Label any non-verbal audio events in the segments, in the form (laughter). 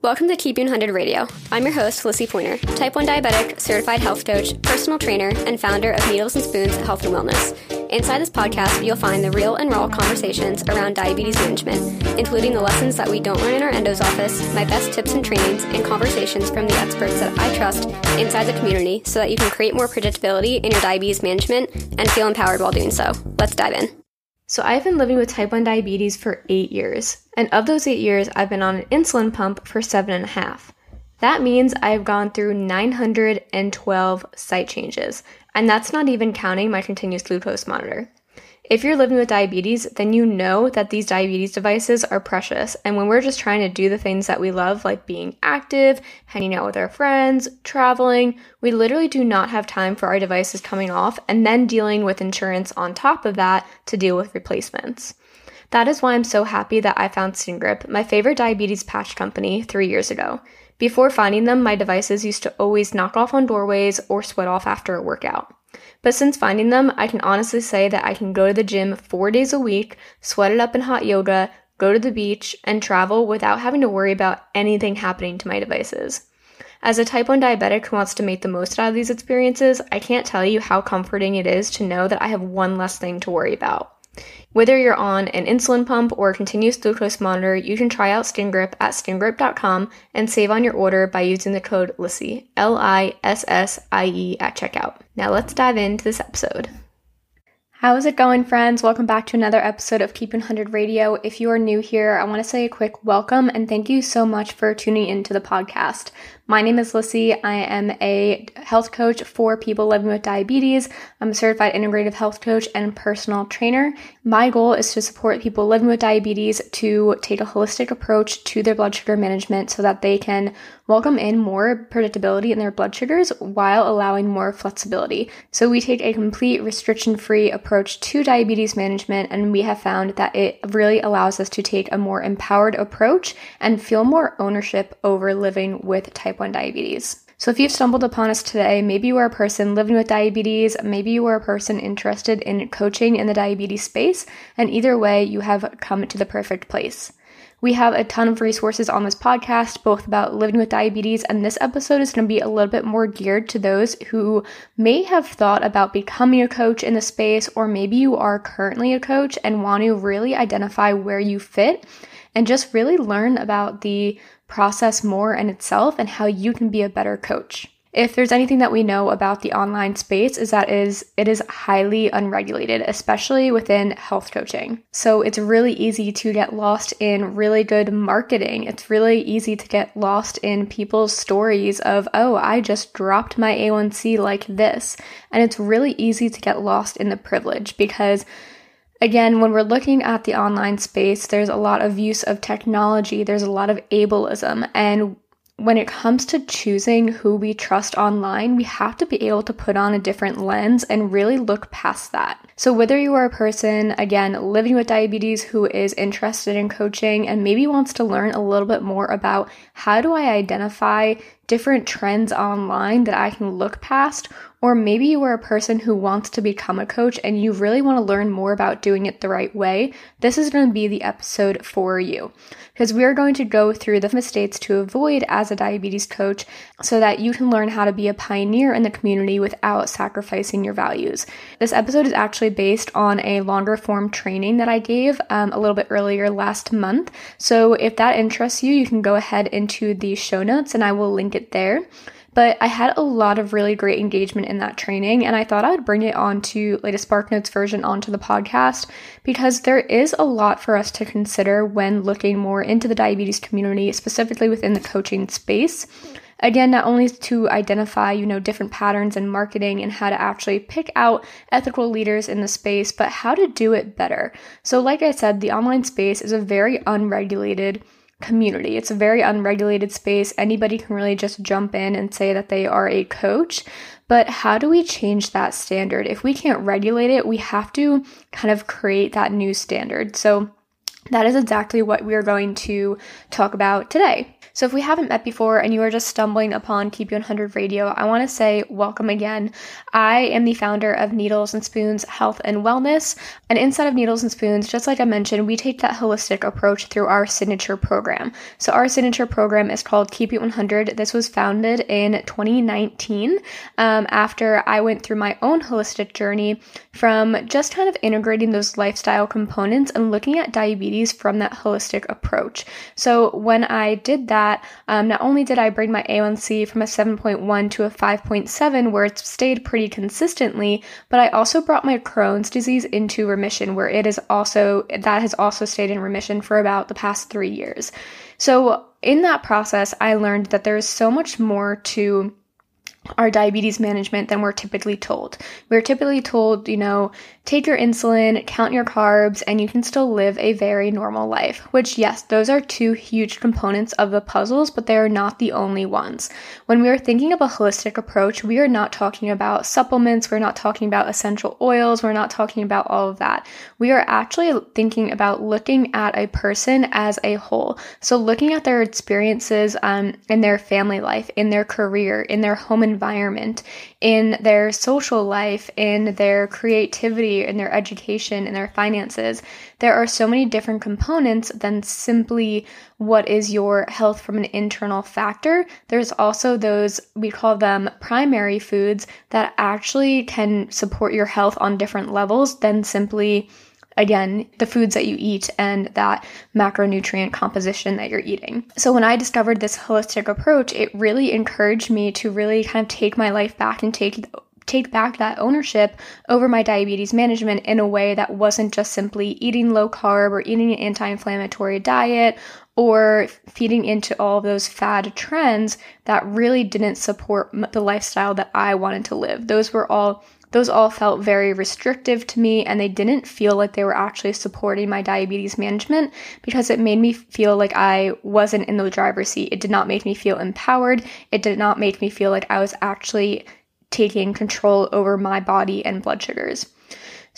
Welcome to Keep It 100 Radio. I'm your host, Lissie Pointer, type 1 diabetic, certified health coach, personal trainer, and founder of Needles and Spoons Health and Wellness. Inside this podcast, you'll find the real and raw conversations around diabetes management, including the lessons that we don't learn in our endo's office, my best tips and trainings, and conversations from the experts that I trust inside the community so that you can create more predictability in your diabetes management and feel empowered while doing so. Let's dive in. So, I've been living with type 1 diabetes for eight years, and of those eight years, I've been on an insulin pump for seven and a half. That means I've gone through 912 site changes, and that's not even counting my continuous glucose monitor. If you're living with diabetes, then you know that these diabetes devices are precious. And when we're just trying to do the things that we love, like being active, hanging out with our friends, traveling, we literally do not have time for our devices coming off and then dealing with insurance on top of that to deal with replacements. That is why I'm so happy that I found SkinGrip, my favorite diabetes patch company, three years ago. Before finding them, my devices used to always knock off on doorways or sweat off after a workout. But since finding them, I can honestly say that I can go to the gym four days a week, sweat it up in hot yoga, go to the beach, and travel without having to worry about anything happening to my devices. As a type 1 diabetic who wants to make the most out of these experiences, I can't tell you how comforting it is to know that I have one less thing to worry about. Whether you're on an insulin pump or a continuous glucose monitor, you can try out SkinGrip at skingrip.com and save on your order by using the code LISSIE, L I S S I E, at checkout. Now let's dive into this episode. How is it going, friends? Welcome back to another episode of Keep 100 Radio. If you are new here, I want to say a quick welcome and thank you so much for tuning into the podcast. My name is Lissie. I am a health coach for people living with diabetes. I'm a certified integrative health coach and personal trainer. My goal is to support people living with diabetes to take a holistic approach to their blood sugar management so that they can welcome in more predictability in their blood sugars while allowing more flexibility. So we take a complete restriction free approach to diabetes management and we have found that it really allows us to take a more empowered approach and feel more ownership over living with type type 1 diabetes. So, if you've stumbled upon us today, maybe you are a person living with diabetes, maybe you are a person interested in coaching in the diabetes space, and either way, you have come to the perfect place. We have a ton of resources on this podcast, both about living with diabetes, and this episode is going to be a little bit more geared to those who may have thought about becoming a coach in the space, or maybe you are currently a coach and want to really identify where you fit and just really learn about the process more in itself and how you can be a better coach. If there's anything that we know about the online space is that is it is highly unregulated, especially within health coaching. So it's really easy to get lost in really good marketing. It's really easy to get lost in people's stories of, "Oh, I just dropped my A1C like this." And it's really easy to get lost in the privilege because Again, when we're looking at the online space, there's a lot of use of technology, there's a lot of ableism, and when it comes to choosing who we trust online, we have to be able to put on a different lens and really look past that. So, whether you are a person, again, living with diabetes who is interested in coaching and maybe wants to learn a little bit more about how do I identify different trends online that I can look past, or maybe you are a person who wants to become a coach and you really want to learn more about doing it the right way, this is going to be the episode for you. Because we are going to go through the mistakes to avoid as a diabetes coach so that you can learn how to be a pioneer in the community without sacrificing your values. This episode is actually based on a longer form training that I gave um, a little bit earlier last month. So if that interests you, you can go ahead into the show notes and I will link it there. But I had a lot of really great engagement in that training, and I thought I would bring it onto like a SparkNotes version onto the podcast because there is a lot for us to consider when looking more into the diabetes community, specifically within the coaching space. Again, not only to identify, you know, different patterns in marketing and how to actually pick out ethical leaders in the space, but how to do it better. So, like I said, the online space is a very unregulated community. It's a very unregulated space. Anybody can really just jump in and say that they are a coach. But how do we change that standard? If we can't regulate it, we have to kind of create that new standard. So that is exactly what we are going to talk about today. So, if we haven't met before and you are just stumbling upon Keep It 100 Radio, I want to say welcome again. I am the founder of Needles and Spoons Health and Wellness. And inside of Needles and Spoons, just like I mentioned, we take that holistic approach through our signature program. So, our signature program is called Keep It 100. This was founded in 2019 um, after I went through my own holistic journey from just kind of integrating those lifestyle components and looking at diabetes from that holistic approach. So, when I did that, that, um, not only did I bring my A1C from a 7.1 to a 5.7, where it's stayed pretty consistently, but I also brought my Crohn's disease into remission, where it is also, that has also stayed in remission for about the past three years. So, in that process, I learned that there is so much more to our diabetes management than we're typically told. We're typically told, you know, take your insulin, count your carbs, and you can still live a very normal life. Which, yes, those are two huge components of the puzzles, but they are not the only ones. When we are thinking of a holistic approach, we are not talking about supplements, we're not talking about essential oils, we're not talking about all of that. We are actually thinking about looking at a person as a whole. So, looking at their experiences um, in their family life, in their career, in their home environment, in their social life, in their creativity, in their education, in their finances. There are so many different components than simply what is your health from an internal factor. There's also those, we call them primary foods, that actually can support your health on different levels than simply again, the foods that you eat and that macronutrient composition that you're eating. So when I discovered this holistic approach, it really encouraged me to really kind of take my life back and take take back that ownership over my diabetes management in a way that wasn't just simply eating low carb or eating an anti-inflammatory diet or feeding into all those fad trends that really didn't support the lifestyle that I wanted to live. Those were all those all felt very restrictive to me and they didn't feel like they were actually supporting my diabetes management because it made me feel like I wasn't in the driver's seat. It did not make me feel empowered. It did not make me feel like I was actually taking control over my body and blood sugars.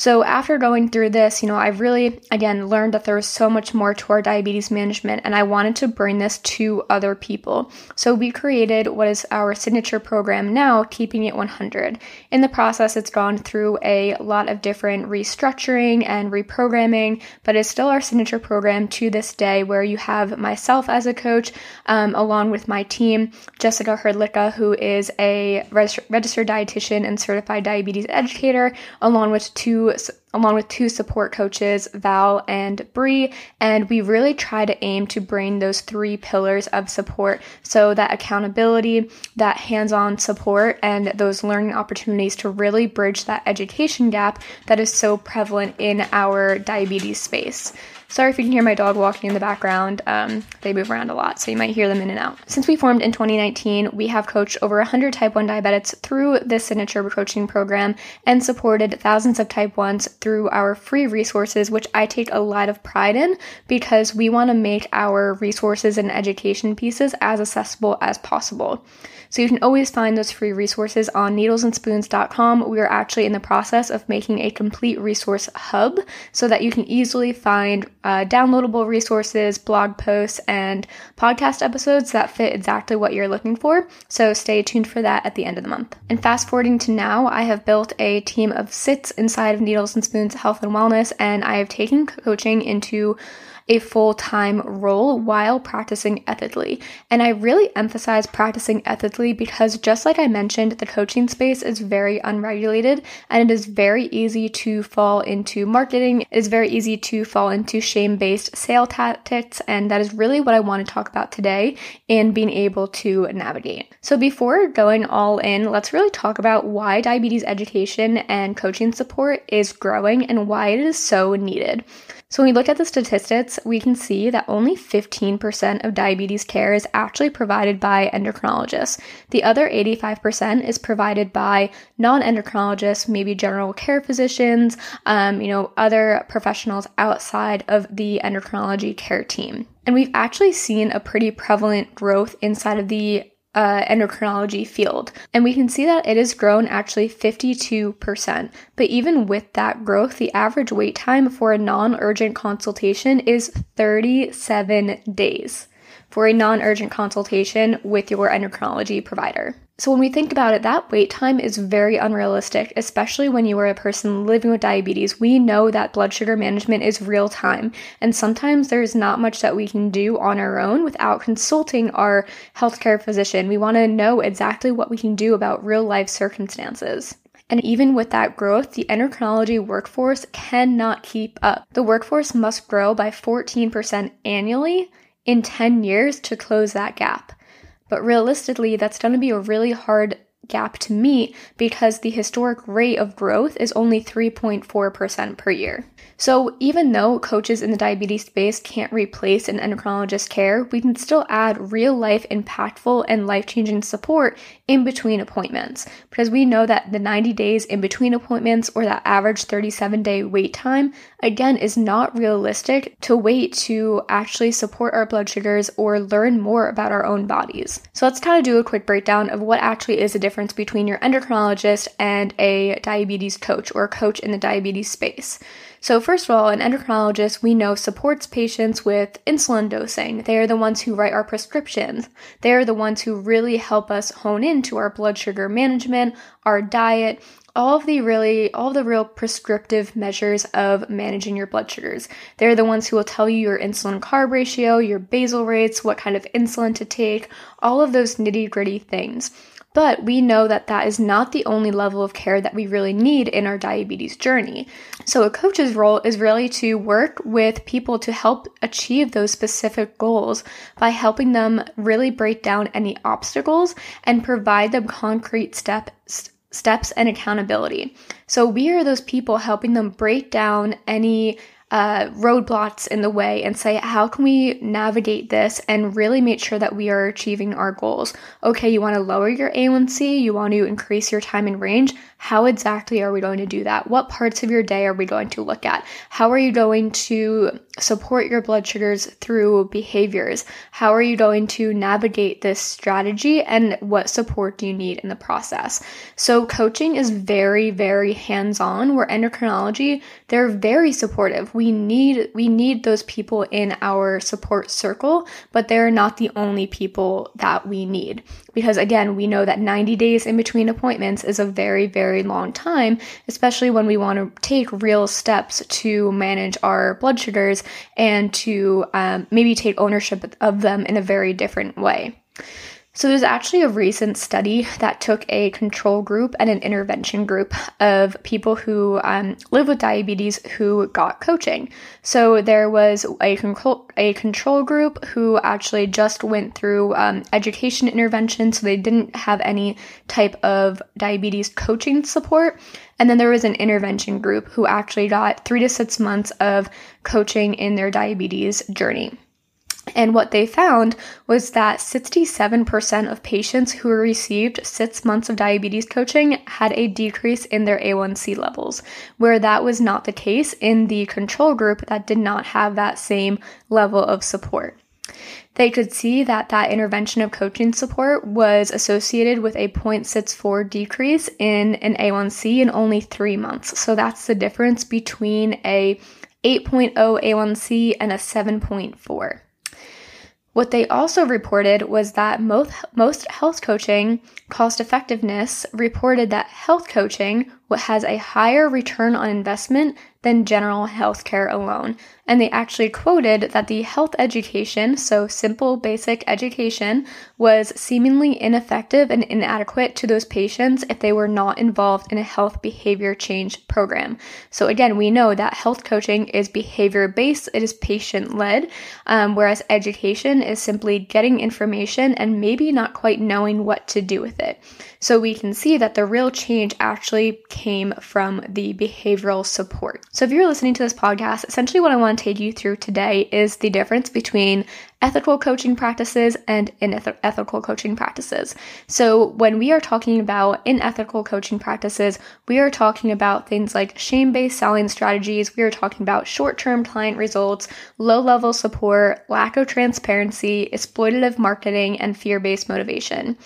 So after going through this, you know, I've really, again, learned that there's so much more to our diabetes management and I wanted to bring this to other people. So we created what is our signature program now, Keeping It 100. In the process, it's gone through a lot of different restructuring and reprogramming, but it's still our signature program to this day where you have myself as a coach, um, along with my team, Jessica Herdlicka, who is a registered dietitian and certified diabetes educator, along with two along with two support coaches, Val and Bree, and we really try to aim to bring those three pillars of support. So that accountability, that hands-on support, and those learning opportunities to really bridge that education gap that is so prevalent in our diabetes space. Sorry if you can hear my dog walking in the background. Um, they move around a lot, so you might hear them in and out. Since we formed in 2019, we have coached over 100 type 1 diabetics through this signature coaching program and supported thousands of type 1s through our free resources, which I take a lot of pride in because we want to make our resources and education pieces as accessible as possible. So you can always find those free resources on needlesandspoons.com. We are actually in the process of making a complete resource hub so that you can easily find uh, downloadable resources, blog posts, and podcast episodes that fit exactly what you're looking for. So stay tuned for that at the end of the month. And fast forwarding to now, I have built a team of sits inside of Needles and Spoons Health and Wellness, and I have taken coaching into a full time role while practicing ethically. And I really emphasize practicing ethically because, just like I mentioned, the coaching space is very unregulated and it is very easy to fall into marketing. It is very easy to fall into shame based sale tactics. And that is really what I want to talk about today in being able to navigate. So, before going all in, let's really talk about why diabetes education and coaching support is growing and why it is so needed. So, when we look at the statistics, we can see that only 15% of diabetes care is actually provided by endocrinologists. The other 85% is provided by non endocrinologists, maybe general care physicians, um, you know, other professionals outside of the endocrinology care team. And we've actually seen a pretty prevalent growth inside of the uh, endocrinology field. And we can see that it has grown actually 52%. But even with that growth, the average wait time for a non urgent consultation is 37 days. for a non urgent consultation with your endocrinology provider. So, when we think about it, that wait time is very unrealistic, especially when you are a person living with diabetes. We know that blood sugar management is real time, and sometimes there's not much that we can do on our own without consulting our healthcare physician. We want to know exactly what we can do about real life circumstances. And even with that growth, the endocrinology workforce cannot keep up. The workforce must grow by 14% annually in 10 years to close that gap. But realistically, that's going to be a really hard gap to meet because the historic rate of growth is only 3.4% per year. So, even though coaches in the diabetes space can't replace an endocrinologist care, we can still add real life, impactful, and life changing support in between appointments. Because we know that the 90 days in between appointments or that average 37 day wait time, again, is not realistic to wait to actually support our blood sugars or learn more about our own bodies. So, let's kind of do a quick breakdown of what actually is the difference between your endocrinologist and a diabetes coach or a coach in the diabetes space. So, first of all, an endocrinologist we know supports patients with insulin dosing. They are the ones who write our prescriptions. They are the ones who really help us hone into our blood sugar management, our diet, all of the really all the real prescriptive measures of managing your blood sugars. They're the ones who will tell you your insulin carb ratio, your basal rates, what kind of insulin to take, all of those nitty-gritty things. But we know that that is not the only level of care that we really need in our diabetes journey. So, a coach's role is really to work with people to help achieve those specific goals by helping them really break down any obstacles and provide them concrete steps steps and accountability. So we are those people helping them break down any uh, roadblocks in the way and say, how can we navigate this and really make sure that we are achieving our goals? Okay, you want to lower your A1C, you want to increase your time in range. How exactly are we going to do that? What parts of your day are we going to look at? How are you going to support your blood sugars through behaviors? How are you going to navigate this strategy and what support do you need in the process? So, coaching is very, very hands on, where endocrinology, they're very supportive. We need, we need those people in our support circle, but they're not the only people that we need. Because again, we know that 90 days in between appointments is a very very long time, especially when we want to take real steps to manage our blood sugars and to um, maybe take ownership of them in a very different way. So, there's actually a recent study that took a control group and an intervention group of people who um, live with diabetes who got coaching. So, there was a control, a control group who actually just went through um, education intervention, so they didn't have any type of diabetes coaching support. And then there was an intervention group who actually got three to six months of coaching in their diabetes journey. And what they found was that 67% of patients who received six months of diabetes coaching had a decrease in their A1C levels, where that was not the case in the control group that did not have that same level of support. They could see that that intervention of coaching support was associated with a 0.64 decrease in an A1C in only three months. So that's the difference between a 8.0 A1C and a 7.4. What they also reported was that most, most health coaching cost effectiveness reported that health coaching has a higher return on investment than general healthcare alone. And they actually quoted that the health education, so simple basic education, was seemingly ineffective and inadequate to those patients if they were not involved in a health behavior change program. So again, we know that health coaching is behavior based, it is patient led, um, whereas education is simply getting information and maybe not quite knowing what to do with it. So we can see that the real change actually came from the behavioral support. So if you're listening to this podcast, essentially what I want to take you through today is the difference between ethical coaching practices and unethical coaching practices. So when we are talking about unethical coaching practices, we are talking about things like shame-based selling strategies, we are talking about short-term client results, low-level support, lack of transparency, exploitative marketing, and fear-based motivation.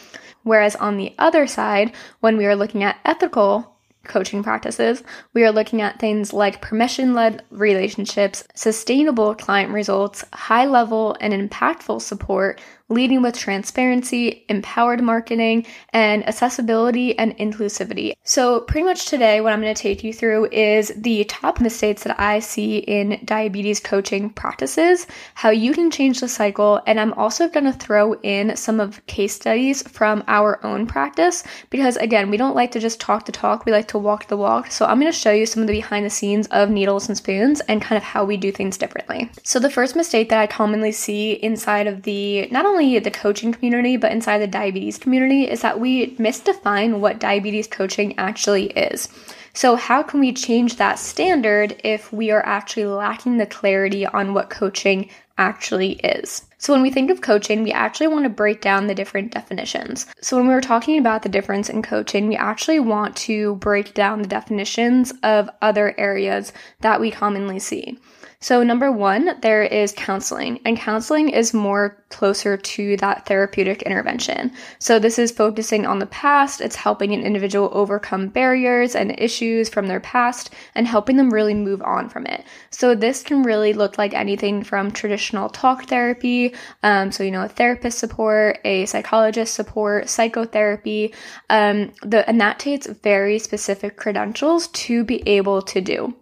Whereas on the other side, when we are looking at ethical coaching practices. We are looking at things like permission led relationships, sustainable client results, high level and impactful support, leading with transparency, empowered marketing, and accessibility and inclusivity. So, pretty much today, what I'm going to take you through is the top mistakes that I see in diabetes coaching practices, how you can change the cycle, and I'm also going to throw in some of case studies from our own practice because, again, we don't like to just talk the talk, we like to walk the walk. So, I'm going to show you some of the behind the scenes of needles and spoons and kind of how we do things differently. So, the first mistake that I commonly see inside of the not only only the coaching community, but inside the diabetes community, is that we misdefine what diabetes coaching actually is. So, how can we change that standard if we are actually lacking the clarity on what coaching actually is? So, when we think of coaching, we actually want to break down the different definitions. So, when we were talking about the difference in coaching, we actually want to break down the definitions of other areas that we commonly see. So, number one, there is counseling, and counseling is more closer to that therapeutic intervention. So, this is focusing on the past, it's helping an individual overcome barriers and issues from their past and helping them really move on from it. So, this can really look like anything from traditional talk therapy, um, so, you know, a therapist support, a psychologist support, psychotherapy, um, the, and that takes very specific credentials to be able to do.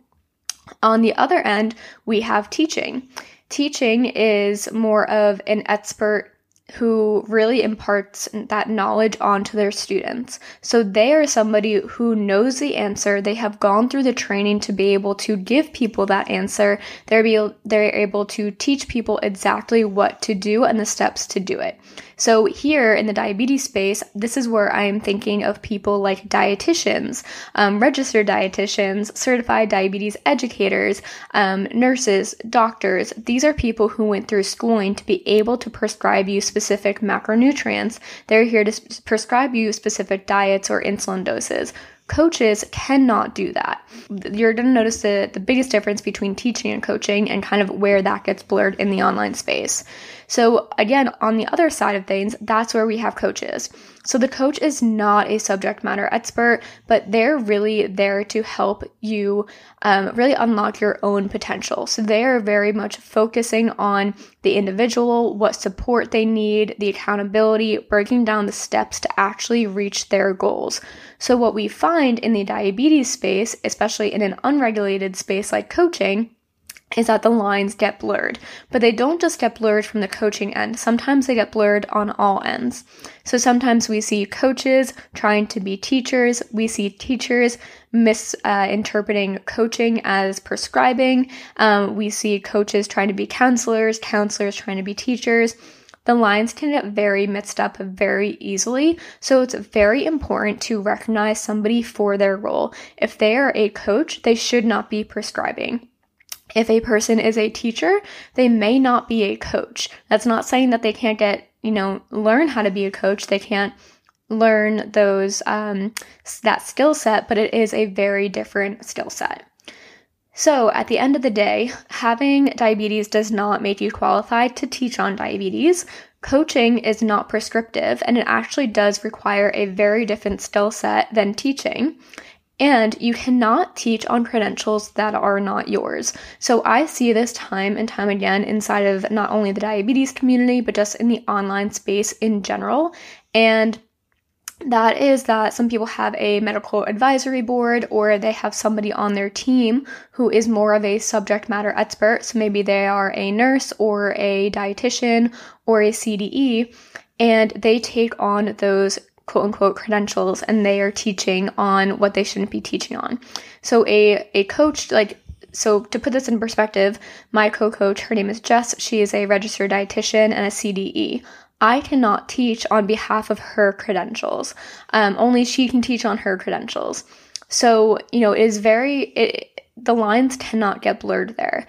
On the other end, we have teaching. Teaching is more of an expert who really imparts that knowledge onto their students. So they are somebody who knows the answer. They have gone through the training to be able to give people that answer. They're, be, they're able to teach people exactly what to do and the steps to do it. So here in the diabetes space, this is where I am thinking of people like dietitians, um, registered dietitians, certified diabetes educators, um, nurses, doctors. These are people who went through schooling to be able to prescribe you specific macronutrients. They're here to prescribe you specific diets or insulin doses. Coaches cannot do that. You're going to notice the, the biggest difference between teaching and coaching and kind of where that gets blurred in the online space. So, again, on the other side of things, that's where we have coaches. So, the coach is not a subject matter expert, but they're really there to help you um, really unlock your own potential. So, they are very much focusing on the individual, what support they need, the accountability, breaking down the steps to actually reach their goals. So, what we find in the diabetes space, especially in an unregulated space like coaching, is that the lines get blurred. But they don't just get blurred from the coaching end, sometimes they get blurred on all ends. So sometimes we see coaches trying to be teachers, we see teachers misinterpreting uh, coaching as prescribing, um, we see coaches trying to be counselors, counselors trying to be teachers. The lines can get very mixed up very easily, so it's very important to recognize somebody for their role. If they are a coach, they should not be prescribing. If a person is a teacher, they may not be a coach. That's not saying that they can't get, you know, learn how to be a coach. They can't learn those, um, that skill set, but it is a very different skill set. So, at the end of the day, having diabetes does not make you qualified to teach on diabetes. Coaching is not prescriptive and it actually does require a very different skill set than teaching. And you cannot teach on credentials that are not yours. So I see this time and time again inside of not only the diabetes community, but just in the online space in general. And that is that some people have a medical advisory board or they have somebody on their team who is more of a subject matter expert. So maybe they are a nurse or a dietitian or a CDE and they take on those quote unquote credentials and they are teaching on what they shouldn't be teaching on. So a a coach like so to put this in perspective, my co-coach, her name is Jess, she is a registered dietitian and a CDE. I cannot teach on behalf of her credentials. Um, only she can teach on her credentials. So, you know, it is very, it, the lines cannot get blurred there.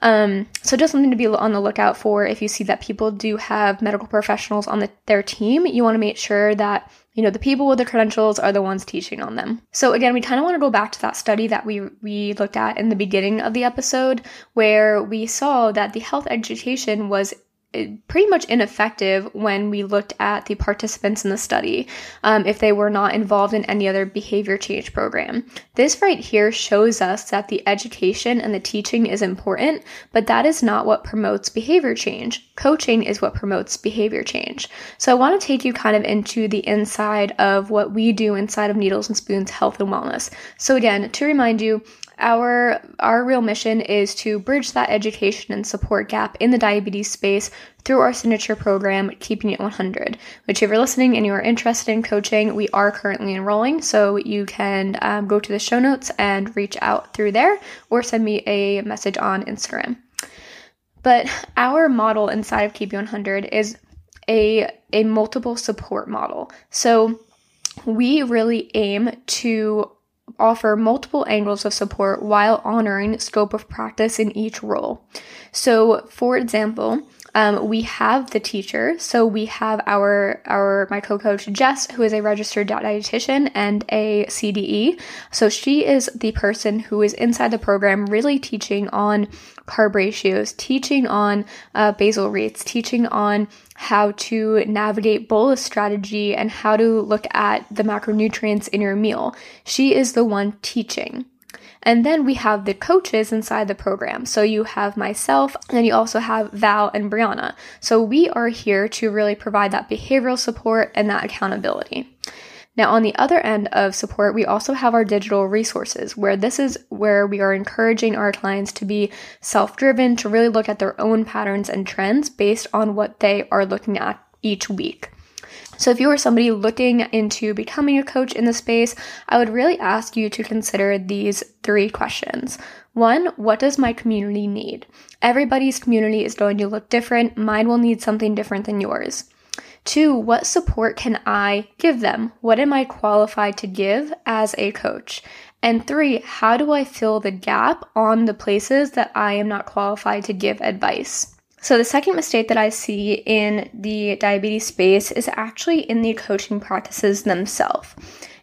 Um, so just something to be on the lookout for if you see that people do have medical professionals on the, their team, you want to make sure that you know the people with the credentials are the ones teaching on them. So again, we kind of want to go back to that study that we we looked at in the beginning of the episode where we saw that the health education was pretty much ineffective when we looked at the participants in the study um, if they were not involved in any other behavior change program. This right here shows us that the education and the teaching is important, but that is not what promotes behavior change. Coaching is what promotes behavior change. So I want to take you kind of into the inside of what we do inside of Needles and Spoons Health and Wellness. So again, to remind you, our our real mission is to bridge that education and support gap in the diabetes space through our signature program keeping it 100 which if you're listening and you are interested in coaching we are currently enrolling. So you can um, go to the show notes and reach out through there or send me a message on instagram. But our model inside of keep 100 is a a multiple support model. So we really aim to offer multiple angles of support while honoring scope of practice in each role. So, for example, um, we have the teacher. So we have our our my co-coach Jess, who is a registered dietitian and a CDE. So she is the person who is inside the program, really teaching on carb ratios, teaching on uh, basal rates, teaching on how to navigate bolus strategy and how to look at the macronutrients in your meal. She is the one teaching. And then we have the coaches inside the program. So you have myself, and then you also have Val and Brianna. So we are here to really provide that behavioral support and that accountability. Now, on the other end of support, we also have our digital resources, where this is where we are encouraging our clients to be self driven, to really look at their own patterns and trends based on what they are looking at each week. So, if you are somebody looking into becoming a coach in the space, I would really ask you to consider these three questions. One, what does my community need? Everybody's community is going to look different. Mine will need something different than yours. Two, what support can I give them? What am I qualified to give as a coach? And three, how do I fill the gap on the places that I am not qualified to give advice? So, the second mistake that I see in the diabetes space is actually in the coaching practices themselves.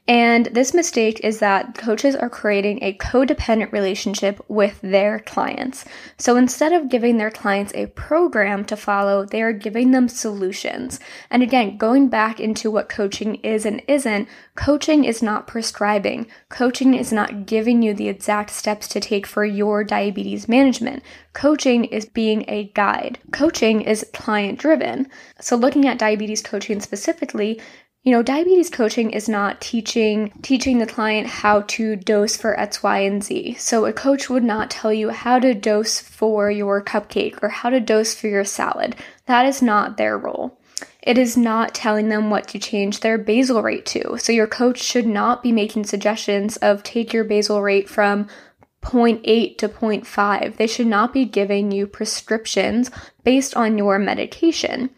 And this mistake is that coaches are creating a codependent relationship with their clients. So instead of giving their clients a program to follow, they are giving them solutions. And again, going back into what coaching is and isn't, coaching is not prescribing. Coaching is not giving you the exact steps to take for your diabetes management. Coaching is being a guide. Coaching is client driven. So looking at diabetes coaching specifically, you know, diabetes coaching is not teaching teaching the client how to dose for X, Y, and Z. So a coach would not tell you how to dose for your cupcake or how to dose for your salad. That is not their role. It is not telling them what to change their basal rate to. So your coach should not be making suggestions of take your basal rate from 0.8 to 0.5. They should not be giving you prescriptions based on your medication.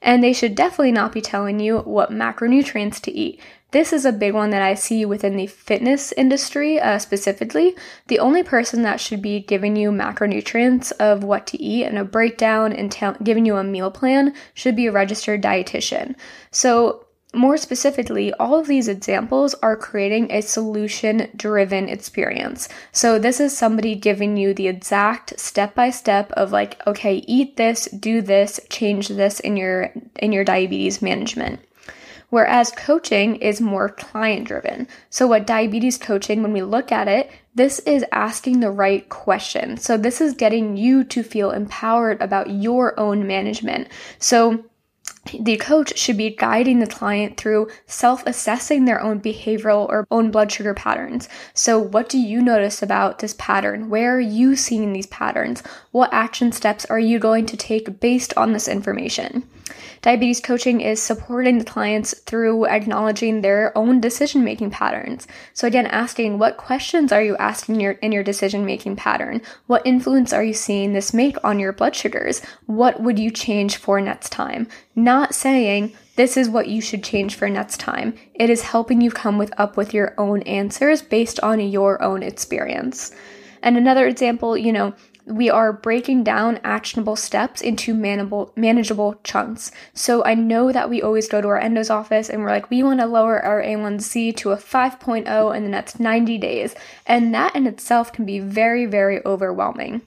And they should definitely not be telling you what macronutrients to eat. This is a big one that I see within the fitness industry uh, specifically. The only person that should be giving you macronutrients of what to eat and a breakdown and t- giving you a meal plan should be a registered dietitian. So more specifically, all of these examples are creating a solution driven experience. So, this is somebody giving you the exact step by step of like, okay, eat this, do this, change this in your in your diabetes management. Whereas coaching is more client driven. So, what diabetes coaching, when we look at it, this is asking the right question. So, this is getting you to feel empowered about your own management. So, the coach should be guiding the client through self assessing their own behavioral or own blood sugar patterns. So, what do you notice about this pattern? Where are you seeing these patterns? What action steps are you going to take based on this information? Diabetes coaching is supporting the clients through acknowledging their own decision making patterns. So again, asking what questions are you asking your, in your decision making pattern? What influence are you seeing this make on your blood sugars? What would you change for next time? Not saying this is what you should change for next time. It is helping you come with up with your own answers based on your own experience. And another example, you know, we are breaking down actionable steps into manageable, manageable chunks. So I know that we always go to our endo's office and we're like, we want to lower our A1C to a 5.0 in the next 90 days. And that in itself can be very, very overwhelming.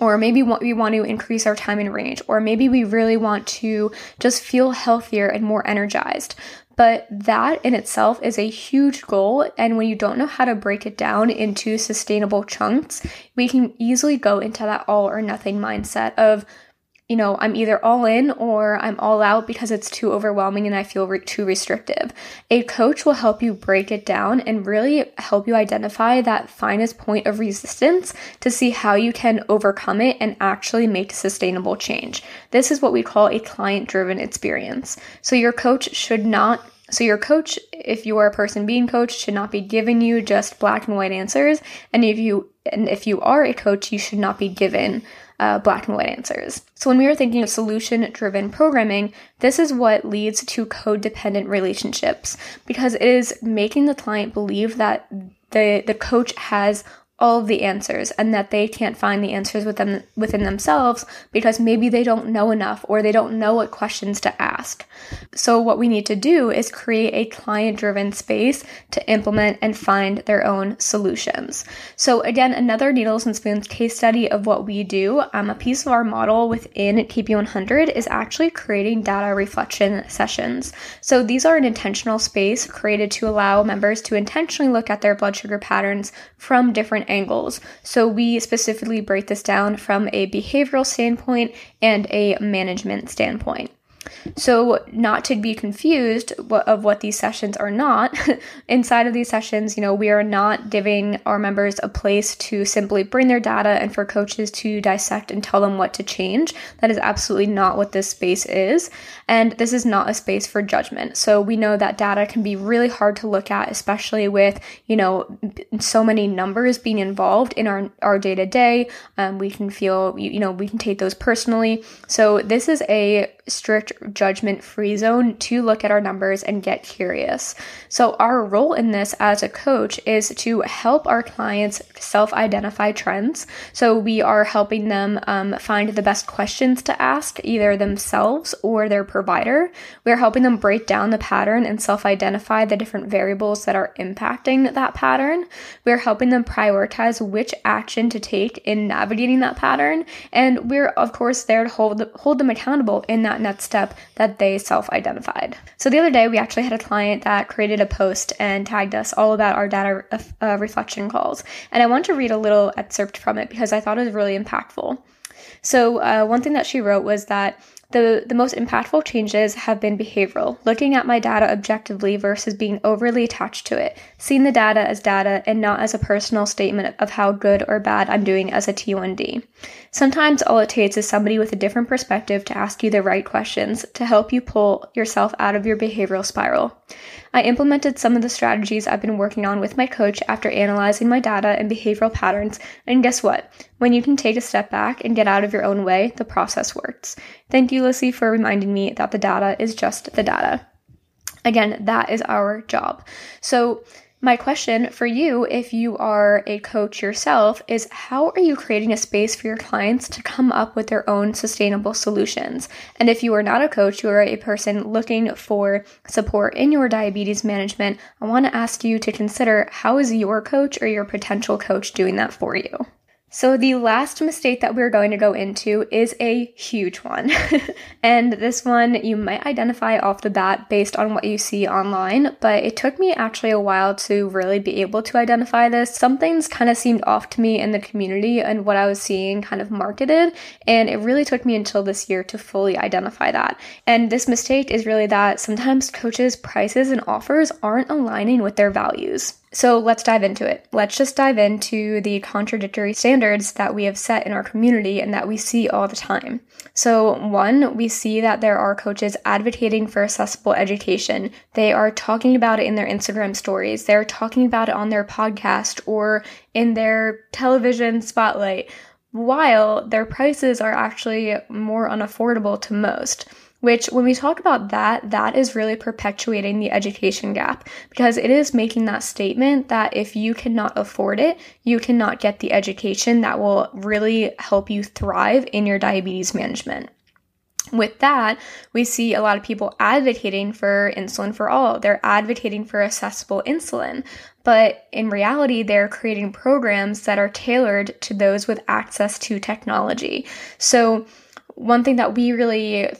or maybe we want to increase our time in range, or maybe we really want to just feel healthier and more energized. But that in itself is a huge goal. And when you don't know how to break it down into sustainable chunks, we can easily go into that all or nothing mindset of, you know, I'm either all in or I'm all out because it's too overwhelming and I feel re- too restrictive. A coach will help you break it down and really help you identify that finest point of resistance to see how you can overcome it and actually make sustainable change. This is what we call a client driven experience. So your coach should not so, your coach, if you are a person being coached, should not be giving you just black and white answers. And if you and if you are a coach, you should not be given uh, black and white answers. So, when we are thinking of solution driven programming, this is what leads to codependent relationships because it is making the client believe that the, the coach has all of the answers and that they can't find the answers within within themselves because maybe they don't know enough or they don't know what questions to ask. So what we need to do is create a client-driven space to implement and find their own solutions. So again, another needles and spoons case study of what we do. Um, a piece of our model within KP100 is actually creating data reflection sessions. So these are an intentional space created to allow members to intentionally look at their blood sugar patterns from different different angles. So we specifically break this down from a behavioral standpoint and a management standpoint. So, not to be confused of what these sessions are not, (laughs) inside of these sessions, you know, we are not giving our members a place to simply bring their data and for coaches to dissect and tell them what to change. That is absolutely not what this space is. And this is not a space for judgment. So, we know that data can be really hard to look at, especially with, you know, so many numbers being involved in our, our day to day. We can feel, you know, we can take those personally. So, this is a strict judgment free zone to look at our numbers and get curious. So, our role in this as a coach is to help our clients self identify trends. So, we are helping them um, find the best questions to ask, either themselves or their provider. We are helping them break down the pattern and self identify the different variables that are impacting that pattern. We are helping them prioritize which action to take in navigating that pattern. And we're, of course, there to hold, hold them accountable in that next step that they self identified. So the other day, we actually had a client that created a post and tagged us all about our data uh, reflection calls. And I want to read a little excerpt from it because I thought it was really impactful. So, uh, one thing that she wrote was that the, the most impactful changes have been behavioral, looking at my data objectively versus being overly attached to it, seeing the data as data and not as a personal statement of how good or bad I'm doing as a T1D. Sometimes all it takes is somebody with a different perspective to ask you the right questions to help you pull yourself out of your behavioral spiral. I implemented some of the strategies I've been working on with my coach after analyzing my data and behavioral patterns, and guess what? When you can take a step back and get out of your own way, the process works. Thank you, Lissie, for reminding me that the data is just the data. Again, that is our job. So, my question for you, if you are a coach yourself, is how are you creating a space for your clients to come up with their own sustainable solutions? And if you are not a coach, you are a person looking for support in your diabetes management, I want to ask you to consider how is your coach or your potential coach doing that for you? So, the last mistake that we're going to go into is a huge one. (laughs) and this one you might identify off the bat based on what you see online, but it took me actually a while to really be able to identify this. Some things kind of seemed off to me in the community and what I was seeing kind of marketed, and it really took me until this year to fully identify that. And this mistake is really that sometimes coaches' prices and offers aren't aligning with their values. So let's dive into it. Let's just dive into the contradictory standards that we have set in our community and that we see all the time. So, one, we see that there are coaches advocating for accessible education. They are talking about it in their Instagram stories, they're talking about it on their podcast or in their television spotlight, while their prices are actually more unaffordable to most which when we talk about that, that is really perpetuating the education gap because it is making that statement that if you cannot afford it, you cannot get the education that will really help you thrive in your diabetes management. with that, we see a lot of people advocating for insulin for all. They're advocating for accessible insulin. But in reality, they're creating programs that are tailored to those with access to technology. So, one thing that we really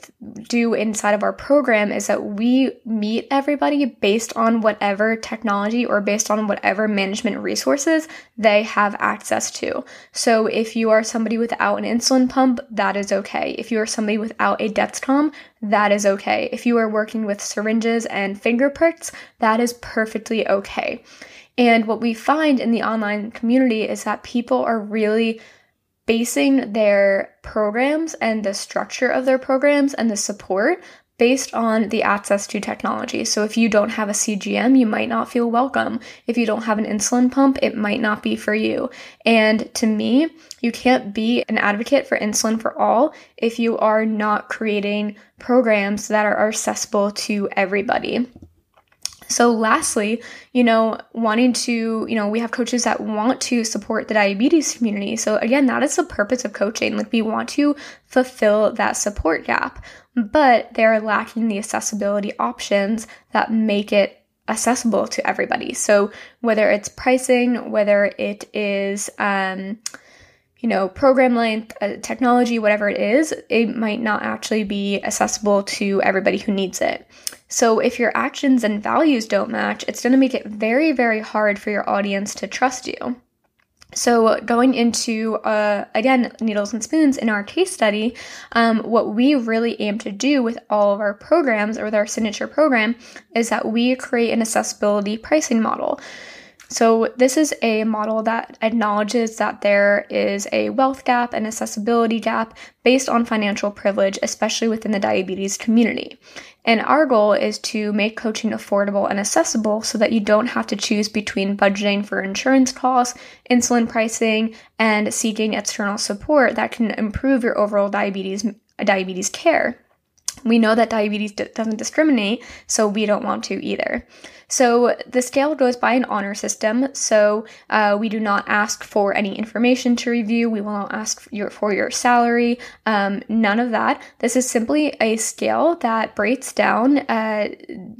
do inside of our program is that we meet everybody based on whatever technology or based on whatever management resources they have access to. So if you are somebody without an insulin pump, that is okay. If you are somebody without a Dexcom, that is okay. If you are working with syringes and finger pricks, that is perfectly okay. And what we find in the online community is that people are really basing their programs and the structure of their programs and the support based on the access to technology. So if you don't have a CGM, you might not feel welcome. If you don't have an insulin pump, it might not be for you. And to me, you can't be an advocate for insulin for all if you are not creating programs that are accessible to everybody. So, lastly, you know, wanting to, you know, we have coaches that want to support the diabetes community. So, again, that is the purpose of coaching. Like, we want to fulfill that support gap, but they're lacking the accessibility options that make it accessible to everybody. So, whether it's pricing, whether it is, um, you know, program length, uh, technology, whatever it is, it might not actually be accessible to everybody who needs it. So, if your actions and values don't match, it's going to make it very, very hard for your audience to trust you. So, going into, uh, again, needles and spoons in our case study, um, what we really aim to do with all of our programs or with our signature program is that we create an accessibility pricing model. So, this is a model that acknowledges that there is a wealth gap and accessibility gap based on financial privilege, especially within the diabetes community. And our goal is to make coaching affordable and accessible so that you don't have to choose between budgeting for insurance costs, insulin pricing, and seeking external support that can improve your overall diabetes diabetes care. We know that diabetes d- doesn't discriminate, so we don't want to either. So the scale goes by an honor system. So uh, we do not ask for any information to review. We will not ask your, for your salary. Um, none of that. This is simply a scale that breaks down uh,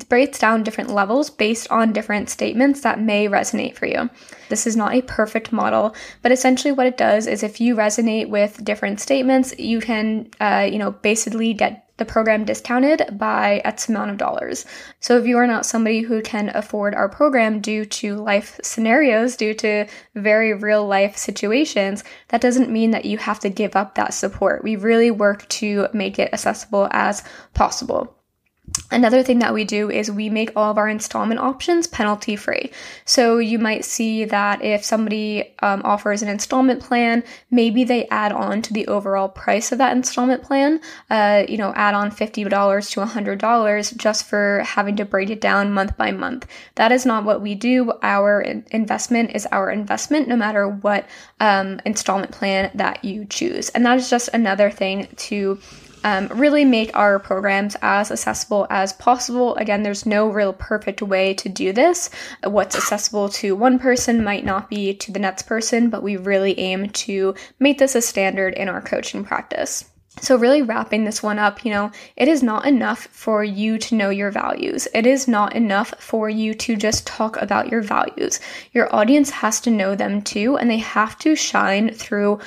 breaks down different levels based on different statements that may resonate for you. This is not a perfect model, but essentially what it does is if you resonate with different statements, you can uh, you know basically get the program discounted by X amount of dollars. So if you are not somebody who can afford our program due to life scenarios, due to very real life situations, that doesn't mean that you have to give up that support. We really work to make it accessible as possible. Another thing that we do is we make all of our installment options penalty free. So you might see that if somebody um, offers an installment plan, maybe they add on to the overall price of that installment plan, uh, you know, add on $50 to $100 just for having to break it down month by month. That is not what we do. Our investment is our investment no matter what um, installment plan that you choose. And that is just another thing to um, really make our programs as accessible as possible. Again, there's no real perfect way to do this. What's accessible to one person might not be to the next person, but we really aim to make this a standard in our coaching practice. So, really wrapping this one up, you know, it is not enough for you to know your values. It is not enough for you to just talk about your values. Your audience has to know them too, and they have to shine through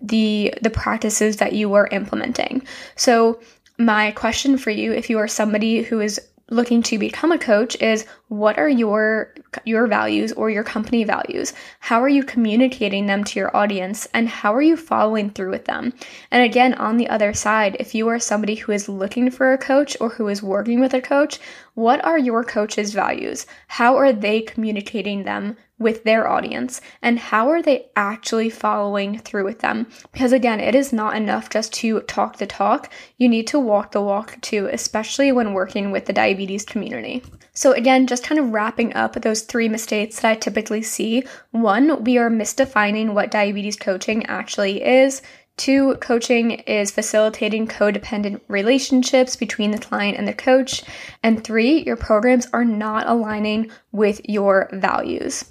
the the practices that you are implementing. So, my question for you, if you are somebody who is looking to become a coach is what are your your values or your company values? How are you communicating them to your audience and how are you following through with them? And again on the other side if you are somebody who is looking for a coach or who is working with a coach what are your coach's values? How are they communicating them with their audience and how are they actually following through with them? Because again it is not enough just to talk the talk. You need to walk the walk too especially when working with the diabetes community. So again just kind of wrapping up those three mistakes that i typically see. One we are misdefining what diabetes coaching actually is Two, coaching is facilitating codependent relationships between the client and the coach. And three, your programs are not aligning with your values.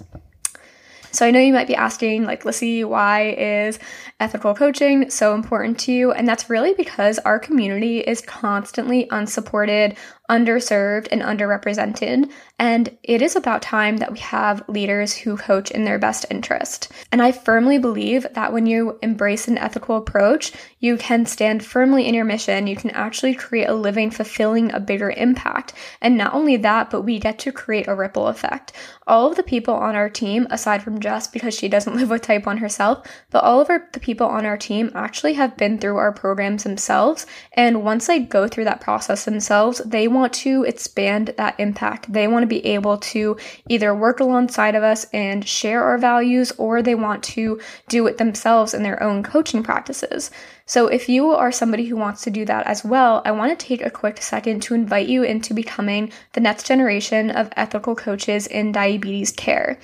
So I know you might be asking, like, Lissie, why is ethical coaching so important to you? And that's really because our community is constantly unsupported, underserved, and underrepresented. And it is about time that we have leaders who coach in their best interest. And I firmly believe that when you embrace an ethical approach, you can stand firmly in your mission. You can actually create a living fulfilling a bigger impact. And not only that, but we get to create a ripple effect. All of the people on our team, aside from Jess because she doesn't (laughs) live with type 1 herself, but all of our, the people on our team actually have been through our programs themselves. And once they go through that process themselves, they want to expand that impact. They want to be able to either work alongside of us and share our values, or they want to do it themselves in their own coaching practices. So, if you are somebody who wants to do that as well, I want to take a quick second to invite you into becoming the next generation of ethical coaches in diabetes care.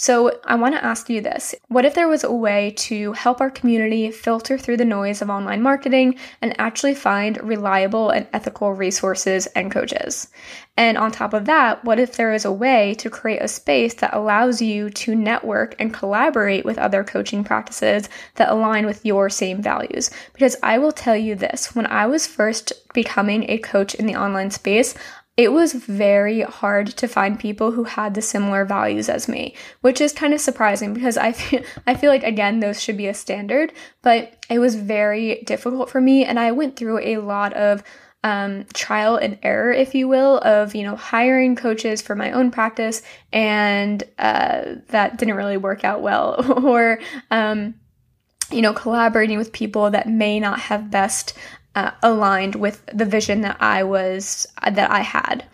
So, I want to ask you this What if there was a way to help our community filter through the noise of online marketing and actually find reliable and ethical resources and coaches? And on top of that, what if there is a way to create a space that allows you to network and collaborate with other coaching practices that align with your same values? Because I will tell you this when I was first becoming a coach in the online space, it was very hard to find people who had the similar values as me, which is kind of surprising because I feel, (laughs) I feel like again those should be a standard, but it was very difficult for me and I went through a lot of um, trial and error, if you will, of you know hiring coaches for my own practice, and uh, that didn't really work out well, (laughs) or um, you know collaborating with people that may not have best uh, aligned with the vision that I was that I had.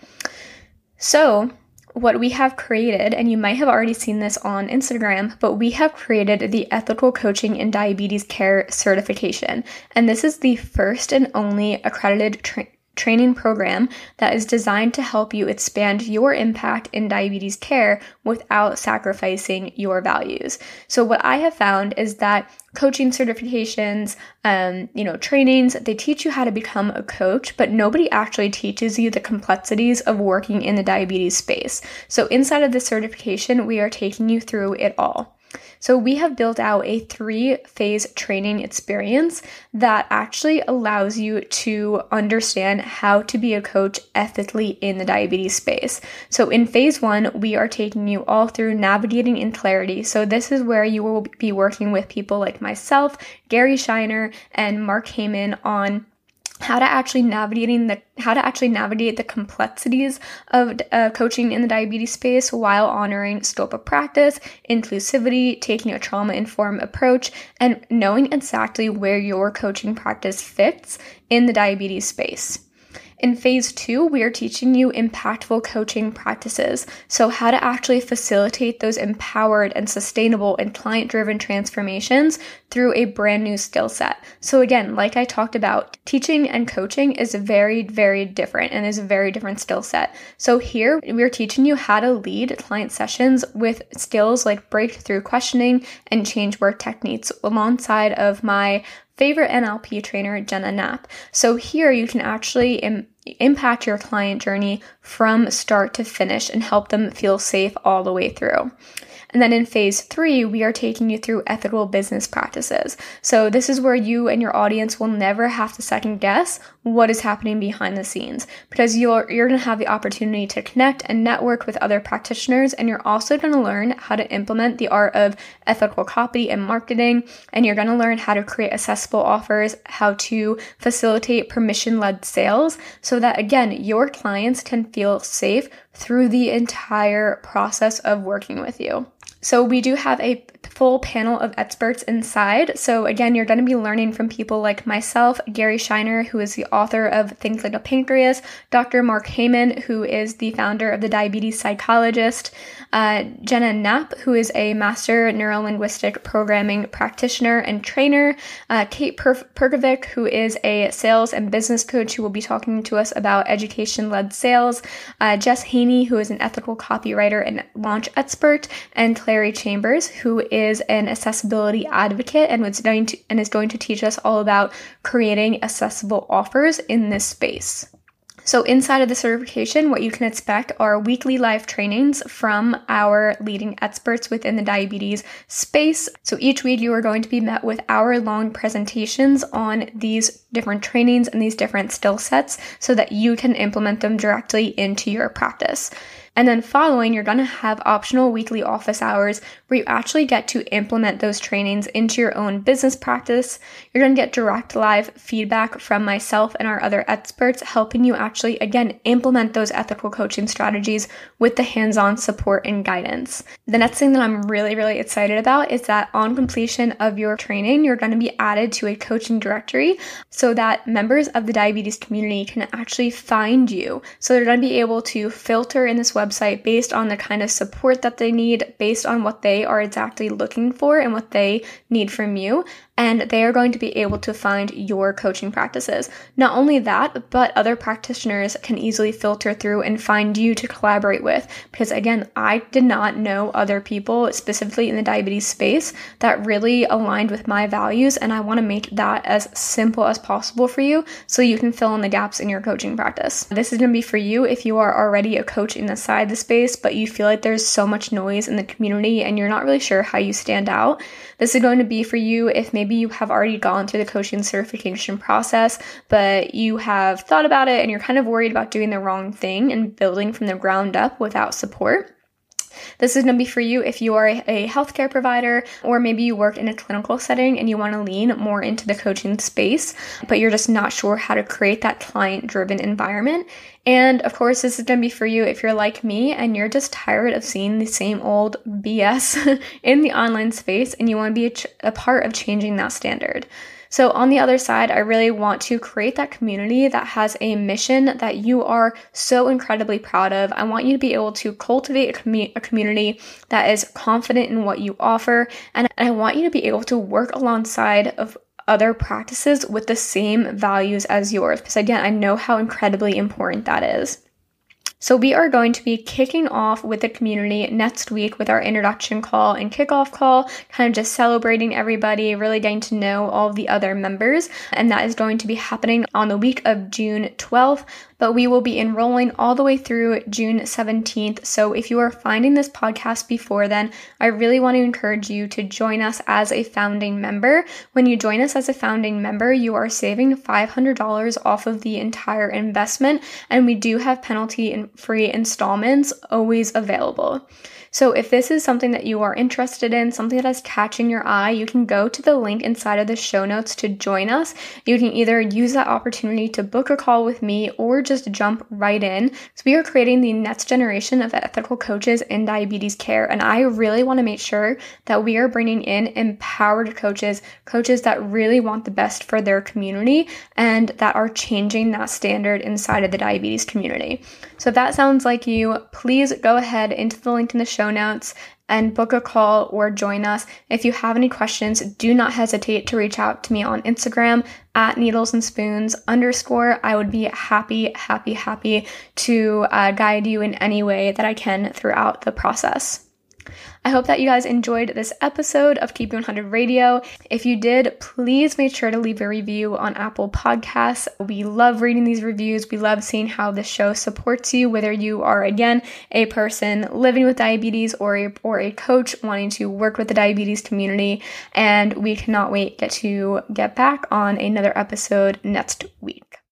So, what we have created, and you might have already seen this on Instagram, but we have created the Ethical Coaching in Diabetes Care certification. And this is the first and only accredited tra- training program that is designed to help you expand your impact in diabetes care without sacrificing your values. So, what I have found is that coaching certifications, um, you know, trainings, they teach you how to become a coach, but nobody actually teaches you the complexities of working in the diabetes space. So, inside of this certification, we are taking you through it all. So, we have built out a three phase training experience that actually allows you to understand how to be a coach ethically in the diabetes space. So, in phase one, we are taking you all through navigating in clarity. So, this is where you will be working with people like myself, Gary Scheiner, and Mark Heyman on how to actually navigating the how to actually navigate the complexities of uh, coaching in the diabetes space while honoring scope of practice, inclusivity, taking a trauma informed approach, and knowing exactly where your coaching practice fits in the diabetes space. In phase two, we are teaching you impactful coaching practices. So, how to actually facilitate those empowered and sustainable and client driven transformations through a brand new skill set. So, again, like I talked about, teaching and coaching is very, very different and is a very different skill set. So, here we're teaching you how to lead client sessions with skills like breakthrough questioning and change work techniques alongside of my favorite NLP trainer, Jenna Knapp. So here you can actually Im- impact your client journey from start to finish and help them feel safe all the way through. And then in phase three, we are taking you through ethical business practices. So this is where you and your audience will never have to second guess what is happening behind the scenes because you're you're going to have the opportunity to connect and network with other practitioners and you're also going to learn how to implement the art of ethical copy and marketing and you're going to learn how to create accessible offers, how to facilitate permission-led sales so that again, your clients can feel safe through the entire process of working with you. So, we do have a full panel of experts inside. So, again, you're going to be learning from people like myself, Gary Scheiner, who is the author of Think Like a Pancreas, Dr. Mark Heyman, who is the founder of the Diabetes Psychologist, uh, Jenna Knapp, who is a master neurolinguistic programming practitioner and trainer, uh, Kate per- Perkovic, who is a sales and business coach who will be talking to us about education led sales, uh, Jess Haney, who is an ethical copywriter and launch expert, and Chambers, who is is an accessibility advocate and was going to and is going to teach us all about creating accessible offers in this space. So, inside of the certification, what you can expect are weekly live trainings from our leading experts within the diabetes space. So, each week you are going to be met with hour long presentations on these different trainings and these different skill sets so that you can implement them directly into your practice. And then following, you're going to have optional weekly office hours where you actually get to implement those trainings into your own business practice. You're going to get direct live feedback from myself and our other experts, helping you actually, again, implement those ethical coaching strategies with the hands on support and guidance. The next thing that I'm really, really excited about is that on completion of your training, you're going to be added to a coaching directory so that members of the diabetes community can actually find you. So they're going to be able to filter in this web website based on the kind of support that they need, based on what they are exactly looking for and what they need from you and they are going to be able to find your coaching practices. Not only that, but other practitioners can easily filter through and find you to collaborate with. Because again, I did not know other people, specifically in the diabetes space, that really aligned with my values, and I want to make that as simple as possible for you so you can fill in the gaps in your coaching practice. This is going to be for you if you are already a coach in the side the space, but you feel like there's so much noise in the community and you're not really sure how you stand out. This is going to be for you if maybe you have already gone through the coaching certification process, but you have thought about it and you're kind of worried about doing the wrong thing and building from the ground up without support. This is going to be for you if you are a healthcare provider or maybe you work in a clinical setting and you want to lean more into the coaching space, but you're just not sure how to create that client driven environment. And of course, this is going to be for you if you're like me and you're just tired of seeing the same old BS (laughs) in the online space and you want to be a, ch- a part of changing that standard. So, on the other side, I really want to create that community that has a mission that you are so incredibly proud of. I want you to be able to cultivate a, a community that is confident in what you offer, and I want you to be able to work alongside of other practices with the same values as yours because again i know how incredibly important that is so, we are going to be kicking off with the community next week with our introduction call and kickoff call, kind of just celebrating everybody, really getting to know all the other members. And that is going to be happening on the week of June 12th but we will be enrolling all the way through June 17th. So if you are finding this podcast before then, I really want to encourage you to join us as a founding member. When you join us as a founding member, you are saving $500 off of the entire investment, and we do have penalty free installments always available. So if this is something that you are interested in, something that is catching your eye, you can go to the link inside of the show notes to join us. You can either use that opportunity to book a call with me or just jump right in. So we are creating the next generation of ethical coaches in diabetes care. And I really want to make sure that we are bringing in empowered coaches, coaches that really want the best for their community and that are changing that standard inside of the diabetes community. So if that sounds like you, please go ahead into the link in the show show notes and book a call or join us. If you have any questions, do not hesitate to reach out to me on Instagram at needles and spoons underscore. I would be happy, happy, happy to uh, guide you in any way that I can throughout the process. I hope that you guys enjoyed this episode of Keep 100 Radio. If you did, please make sure to leave a review on Apple Podcasts. We love reading these reviews. We love seeing how the show supports you, whether you are, again, a person living with diabetes or a, or a coach wanting to work with the diabetes community. And we cannot wait to get back on another episode next week.